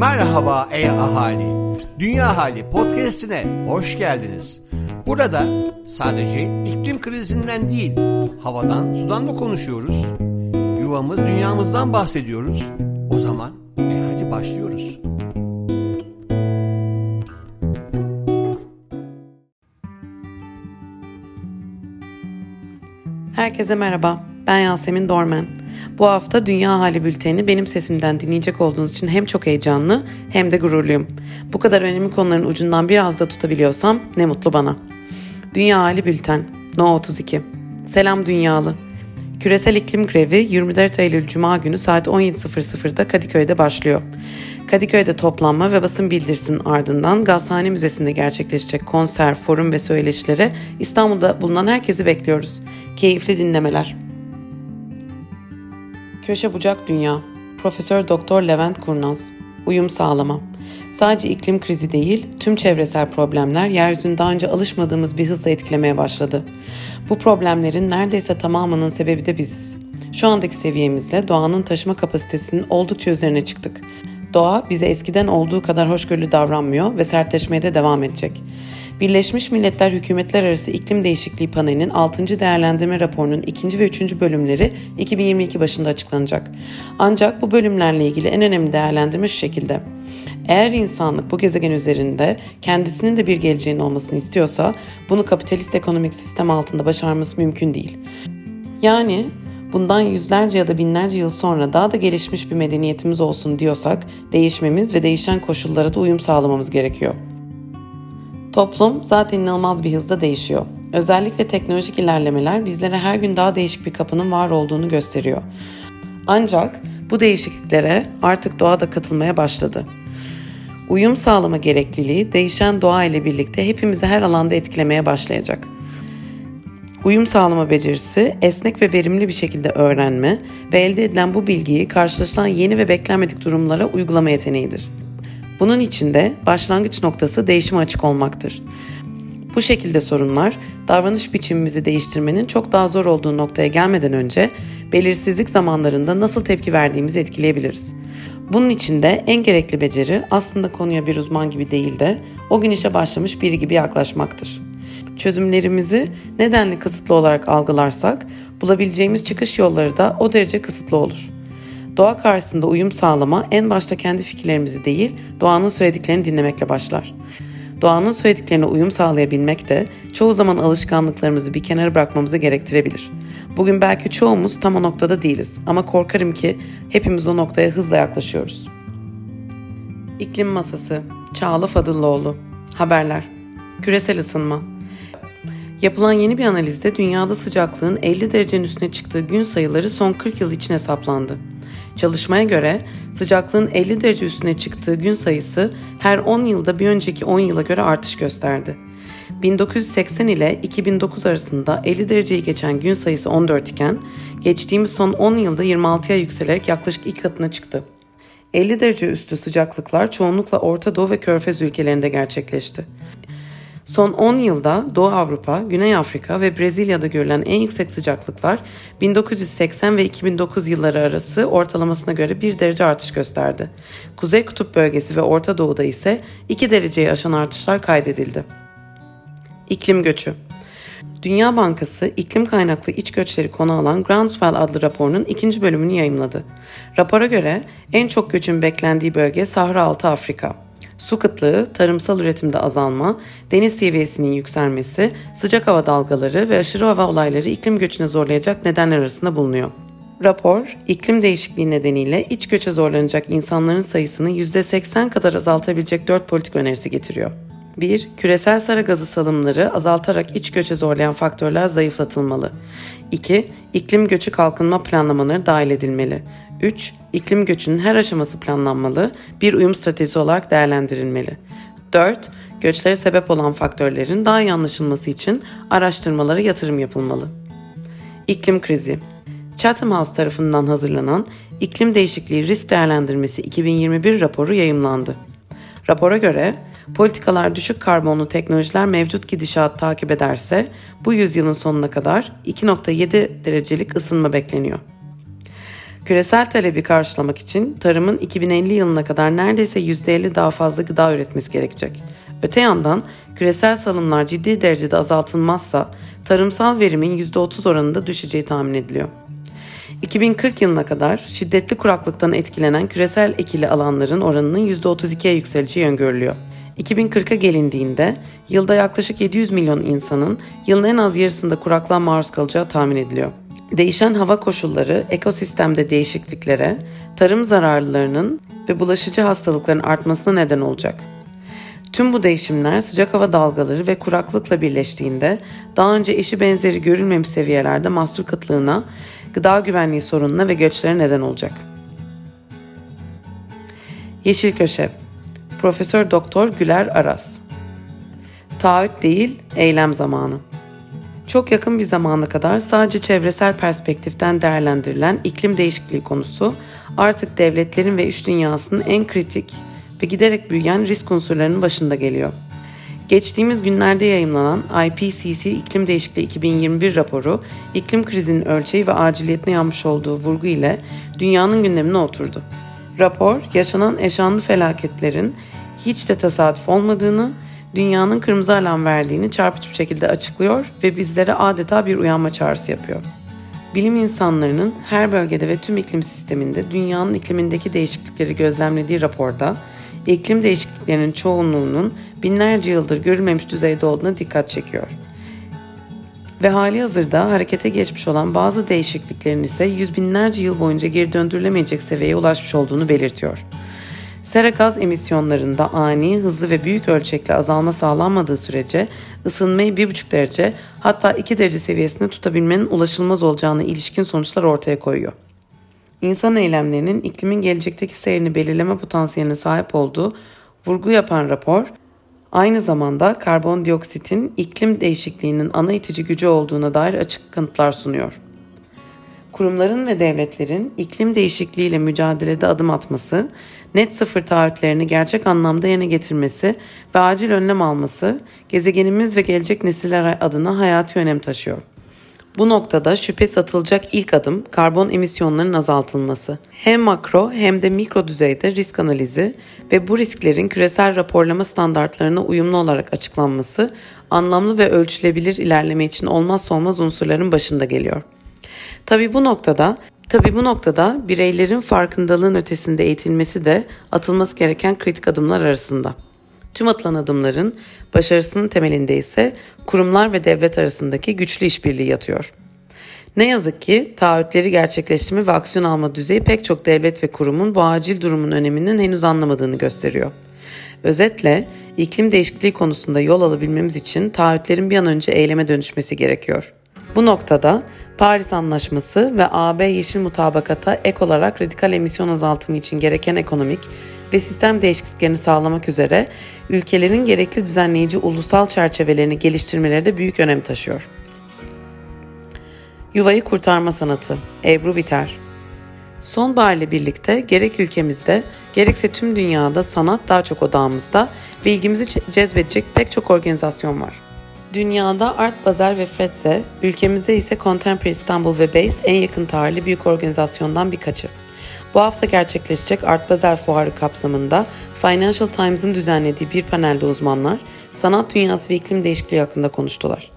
Merhaba ey ahali. Dünya Hali podcast'ine hoş geldiniz. Burada sadece iklim krizinden değil, havadan, sudan da konuşuyoruz. Yuvamız, dünyamızdan bahsediyoruz. O zaman e hadi başlıyoruz. Herkese merhaba. Ben Yasemin Dormen. Bu hafta Dünya Hali Bülteni benim sesimden dinleyecek olduğunuz için hem çok heyecanlı hem de gururluyum. Bu kadar önemli konuların ucundan biraz da tutabiliyorsam ne mutlu bana. Dünya Hali Bülten No 32 Selam Dünyalı Küresel iklim grevi 24 Eylül Cuma günü saat 17.00'da Kadıköy'de başlıyor. Kadıköy'de toplanma ve basın bildirisinin ardından Gazhane Müzesi'nde gerçekleşecek konser, forum ve söyleşilere İstanbul'da bulunan herkesi bekliyoruz. Keyifli dinlemeler. Köşe Bucak Dünya Profesör Doktor Levent Kurnaz Uyum sağlama Sadece iklim krizi değil, tüm çevresel problemler yeryüzünü daha önce alışmadığımız bir hızla etkilemeye başladı. Bu problemlerin neredeyse tamamının sebebi de biziz. Şu andaki seviyemizle doğanın taşıma kapasitesinin oldukça üzerine çıktık. Doğa bize eskiden olduğu kadar hoşgörülü davranmıyor ve sertleşmeye de devam edecek. Birleşmiş Milletler Hükümetler Arası İklim Değişikliği Paneli'nin 6. değerlendirme raporunun 2. ve 3. bölümleri 2022 başında açıklanacak. Ancak bu bölümlerle ilgili en önemli değerlendirme şu şekilde. Eğer insanlık bu gezegen üzerinde kendisinin de bir geleceğin olmasını istiyorsa bunu kapitalist ekonomik sistem altında başarması mümkün değil. Yani bundan yüzlerce ya da binlerce yıl sonra daha da gelişmiş bir medeniyetimiz olsun diyorsak değişmemiz ve değişen koşullara da uyum sağlamamız gerekiyor. Toplum zaten inanılmaz bir hızda değişiyor. Özellikle teknolojik ilerlemeler bizlere her gün daha değişik bir kapının var olduğunu gösteriyor. Ancak bu değişikliklere artık doğa da katılmaya başladı. Uyum sağlama gerekliliği değişen doğa ile birlikte hepimizi her alanda etkilemeye başlayacak. Uyum sağlama becerisi, esnek ve verimli bir şekilde öğrenme ve elde edilen bu bilgiyi karşılaşılan yeni ve beklenmedik durumlara uygulama yeteneğidir. Bunun içinde başlangıç noktası değişime açık olmaktır. Bu şekilde sorunlar davranış biçimimizi değiştirmenin çok daha zor olduğu noktaya gelmeden önce belirsizlik zamanlarında nasıl tepki verdiğimizi etkileyebiliriz. Bunun için de en gerekli beceri aslında konuya bir uzman gibi değil de o gün işe başlamış biri gibi yaklaşmaktır. Çözümlerimizi nedenli kısıtlı olarak algılarsak bulabileceğimiz çıkış yolları da o derece kısıtlı olur. Doğa karşısında uyum sağlama en başta kendi fikirlerimizi değil, doğanın söylediklerini dinlemekle başlar. Doğanın söylediklerine uyum sağlayabilmek de çoğu zaman alışkanlıklarımızı bir kenara bırakmamızı gerektirebilir. Bugün belki çoğumuz tam o noktada değiliz ama korkarım ki hepimiz o noktaya hızla yaklaşıyoruz. İklim Masası Çağla Fadıllıoğlu Haberler Küresel ısınma Yapılan yeni bir analizde dünyada sıcaklığın 50 derecenin üstüne çıktığı gün sayıları son 40 yıl için hesaplandı. Çalışmaya göre sıcaklığın 50 derece üstüne çıktığı gün sayısı her 10 yılda bir önceki 10 yıla göre artış gösterdi. 1980 ile 2009 arasında 50 dereceyi geçen gün sayısı 14 iken geçtiğimiz son 10 yılda 26'ya yükselerek yaklaşık iki katına çıktı. 50 derece üstü sıcaklıklar çoğunlukla Orta Doğu ve Körfez ülkelerinde gerçekleşti. Son 10 yılda Doğu Avrupa, Güney Afrika ve Brezilya'da görülen en yüksek sıcaklıklar 1980 ve 2009 yılları arası ortalamasına göre 1 derece artış gösterdi. Kuzey Kutup bölgesi ve Orta Doğu'da ise 2 dereceyi aşan artışlar kaydedildi. İklim göçü Dünya Bankası iklim kaynaklı iç göçleri konu alan Groundswell adlı raporunun ikinci bölümünü yayımladı. Rapora göre en çok göçün beklendiği bölge Sahra Altı Afrika. Su kıtlığı, tarımsal üretimde azalma, deniz seviyesinin yükselmesi, sıcak hava dalgaları ve aşırı hava olayları iklim göçüne zorlayacak nedenler arasında bulunuyor. Rapor, iklim değişikliği nedeniyle iç göçe zorlanacak insanların sayısını %80 kadar azaltabilecek 4 politik önerisi getiriyor. 1. Küresel sera gazı salımları azaltarak iç göçe zorlayan faktörler zayıflatılmalı. 2. İklim göçü kalkınma planlamaları dahil edilmeli. 3. İklim göçünün her aşaması planlanmalı, bir uyum stratejisi olarak değerlendirilmeli. 4. Göçlere sebep olan faktörlerin daha iyi anlaşılması için araştırmalara yatırım yapılmalı. İklim krizi Chatham House tarafından hazırlanan İklim Değişikliği Risk Değerlendirmesi 2021 raporu yayımlandı. Rapora göre politikalar düşük karbonlu teknolojiler mevcut gidişat takip ederse bu yüzyılın sonuna kadar 2.7 derecelik ısınma bekleniyor. Küresel talebi karşılamak için tarımın 2050 yılına kadar neredeyse %50 daha fazla gıda üretmesi gerekecek. Öte yandan küresel salımlar ciddi derecede azaltılmazsa tarımsal verimin %30 oranında düşeceği tahmin ediliyor. 2040 yılına kadar şiddetli kuraklıktan etkilenen küresel ekili alanların oranının %32'ye yükseleceği öngörülüyor. 2040'a gelindiğinde yılda yaklaşık 700 milyon insanın yılın en az yarısında kuraklığa maruz kalacağı tahmin ediliyor. Değişen hava koşulları ekosistemde değişikliklere, tarım zararlılarının ve bulaşıcı hastalıkların artmasına neden olacak. Tüm bu değişimler sıcak hava dalgaları ve kuraklıkla birleştiğinde daha önce eşi benzeri görülmemiş seviyelerde mahsul kıtlığına, gıda güvenliği sorununa ve göçlere neden olacak. Yeşil Köşe Profesör Doktor Güler Aras Taahhüt değil, eylem zamanı. Çok yakın bir zamana kadar sadece çevresel perspektiften değerlendirilen iklim değişikliği konusu artık devletlerin ve iş dünyasının en kritik ve giderek büyüyen risk unsurlarının başında geliyor. Geçtiğimiz günlerde yayımlanan IPCC İklim Değişikliği 2021 raporu, iklim krizinin ölçeği ve aciliyetine yanmış olduğu vurgu ile dünyanın gündemine oturdu. Rapor, yaşanan eşanlı felaketlerin hiç de tesadüf olmadığını, dünyanın kırmızı alarm verdiğini çarpıcı bir şekilde açıklıyor ve bizlere adeta bir uyanma çağrısı yapıyor. Bilim insanlarının her bölgede ve tüm iklim sisteminde dünyanın iklimindeki değişiklikleri gözlemlediği raporda iklim değişikliklerinin çoğunluğunun binlerce yıldır görülmemiş düzeyde olduğuna dikkat çekiyor. Ve hali hazırda harekete geçmiş olan bazı değişikliklerin ise yüz binlerce yıl boyunca geri döndürülemeyecek seviyeye ulaşmış olduğunu belirtiyor. Sera gaz emisyonlarında ani, hızlı ve büyük ölçekli azalma sağlanmadığı sürece ısınmayı 1,5 derece hatta 2 derece seviyesinde tutabilmenin ulaşılmaz olacağına ilişkin sonuçlar ortaya koyuyor. İnsan eylemlerinin iklimin gelecekteki seyrini belirleme potansiyeline sahip olduğu vurgu yapan rapor, aynı zamanda karbondioksitin iklim değişikliğinin ana itici gücü olduğuna dair açık kanıtlar sunuyor. Kurumların ve devletlerin iklim değişikliğiyle mücadelede adım atması, net sıfır taahhütlerini gerçek anlamda yerine getirmesi ve acil önlem alması gezegenimiz ve gelecek nesiller adına hayati önem taşıyor. Bu noktada şüphe satılacak ilk adım karbon emisyonlarının azaltılması. Hem makro hem de mikro düzeyde risk analizi ve bu risklerin küresel raporlama standartlarına uyumlu olarak açıklanması anlamlı ve ölçülebilir ilerleme için olmazsa olmaz unsurların başında geliyor. Tabi bu noktada Tabi bu noktada bireylerin farkındalığın ötesinde eğitilmesi de atılması gereken kritik adımlar arasında. Tüm atılan adımların başarısının temelinde ise kurumlar ve devlet arasındaki güçlü işbirliği yatıyor. Ne yazık ki taahhütleri gerçekleştirme ve aksiyon alma düzeyi pek çok devlet ve kurumun bu acil durumun öneminin henüz anlamadığını gösteriyor. Özetle iklim değişikliği konusunda yol alabilmemiz için taahhütlerin bir an önce eyleme dönüşmesi gerekiyor. Bu noktada Paris Anlaşması ve AB Yeşil Mutabakat'a ek olarak radikal emisyon azaltımı için gereken ekonomik ve sistem değişikliklerini sağlamak üzere ülkelerin gerekli düzenleyici ulusal çerçevelerini geliştirmeleri de büyük önem taşıyor. Yuvayı kurtarma sanatı Ebru Biter Sonbahar ile birlikte gerek ülkemizde gerekse tüm dünyada sanat daha çok odağımızda ve ilgimizi cezbedecek pek çok organizasyon var. Dünyada Art Basel ve Fretze, ülkemize ise Contemporary İstanbul ve Base en yakın tarihli büyük organizasyondan birkaçı. Bu hafta gerçekleşecek Art Basel Fuarı kapsamında Financial Times'ın düzenlediği bir panelde uzmanlar sanat dünyası ve iklim değişikliği hakkında konuştular.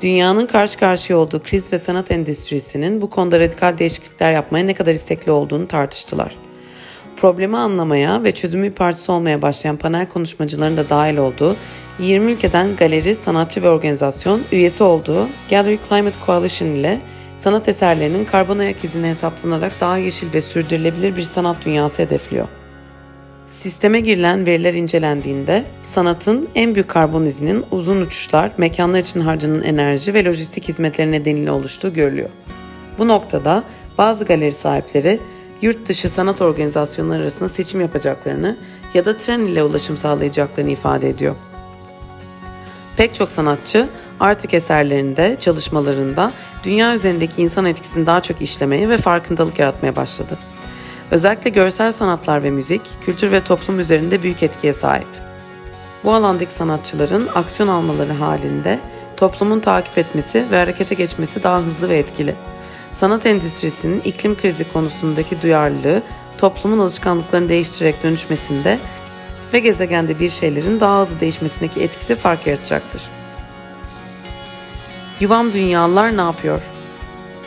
Dünyanın karşı karşıya olduğu kriz ve sanat endüstrisinin bu konuda radikal değişiklikler yapmaya ne kadar istekli olduğunu tartıştılar. Problemi anlamaya ve çözümü bir olmaya başlayan panel konuşmacıların da dahil olduğu 20 ülkeden galeri, sanatçı ve organizasyon üyesi olduğu Gallery Climate Coalition ile sanat eserlerinin karbon ayak izini hesaplanarak daha yeşil ve sürdürülebilir bir sanat dünyası hedefliyor. Sisteme girilen veriler incelendiğinde sanatın en büyük karbon izinin uzun uçuşlar, mekanlar için harcanan enerji ve lojistik hizmetleri nedeniyle oluştuğu görülüyor. Bu noktada bazı galeri sahipleri yurt dışı sanat organizasyonları arasında seçim yapacaklarını ya da tren ile ulaşım sağlayacaklarını ifade ediyor. Pek çok sanatçı artık eserlerinde, çalışmalarında dünya üzerindeki insan etkisini daha çok işlemeye ve farkındalık yaratmaya başladı. Özellikle görsel sanatlar ve müzik, kültür ve toplum üzerinde büyük etkiye sahip. Bu alandaki sanatçıların aksiyon almaları halinde toplumun takip etmesi ve harekete geçmesi daha hızlı ve etkili. Sanat endüstrisinin iklim krizi konusundaki duyarlılığı toplumun alışkanlıklarını değiştirerek dönüşmesinde ve gezegende bir şeylerin daha hızlı değişmesindeki etkisi fark yaratacaktır. Yuvam Dünyalılar ne yapıyor?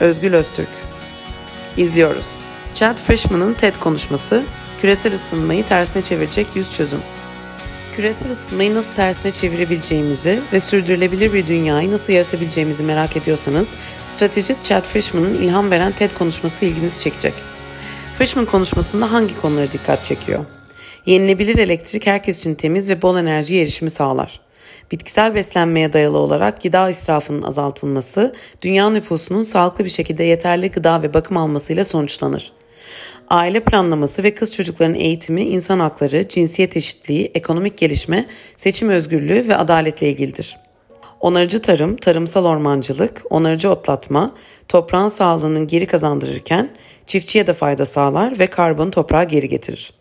Özgül Öztürk İzliyoruz. Chad Frishman'ın TED konuşması, küresel ısınmayı tersine çevirecek yüz çözüm. Küresel ısınmayı nasıl tersine çevirebileceğimizi ve sürdürülebilir bir dünyayı nasıl yaratabileceğimizi merak ediyorsanız, stratejist Chad Frishman'ın ilham veren TED konuşması ilginizi çekecek. Frishman konuşmasında hangi konuları dikkat çekiyor? Yenilebilir elektrik herkes için temiz ve bol enerji erişimi sağlar. Bitkisel beslenmeye dayalı olarak gıda israfının azaltılması, dünya nüfusunun sağlıklı bir şekilde yeterli gıda ve bakım almasıyla sonuçlanır. Aile planlaması ve kız çocukların eğitimi insan hakları, cinsiyet eşitliği, ekonomik gelişme, seçim özgürlüğü ve adaletle ilgilidir. Onarıcı tarım, tarımsal ormancılık, onarıcı otlatma, toprağın sağlığının geri kazandırırken çiftçiye de fayda sağlar ve karbon toprağa geri getirir.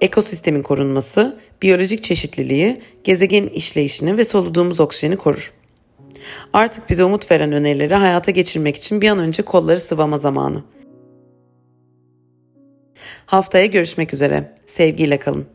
Ekosistemin korunması, biyolojik çeşitliliği, gezegenin işleyişini ve soluduğumuz oksijeni korur. Artık bize umut veren önerileri hayata geçirmek için bir an önce kolları sıvama zamanı. Haftaya görüşmek üzere. Sevgiyle kalın.